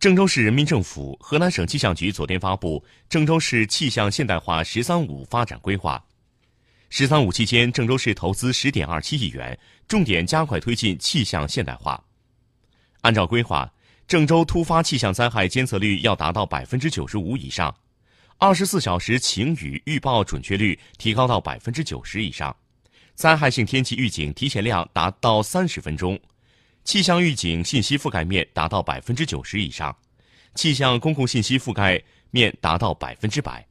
郑州市人民政府、河南省气象局昨天发布郑州市气象现代化“十三五”发展规划。“十三五”期间，郑州市投资十点二七亿元，重点加快推进气象现代化。按照规划，郑州突发气象灾害监测率要达到百分之九十五以上，二十四小时晴雨预报准确率提高到百分之九十以上，灾害性天气预警提前量达到三十分钟。气象预警信息覆盖面达到百分之九十以上，气象公共信息覆盖面达到百分之百。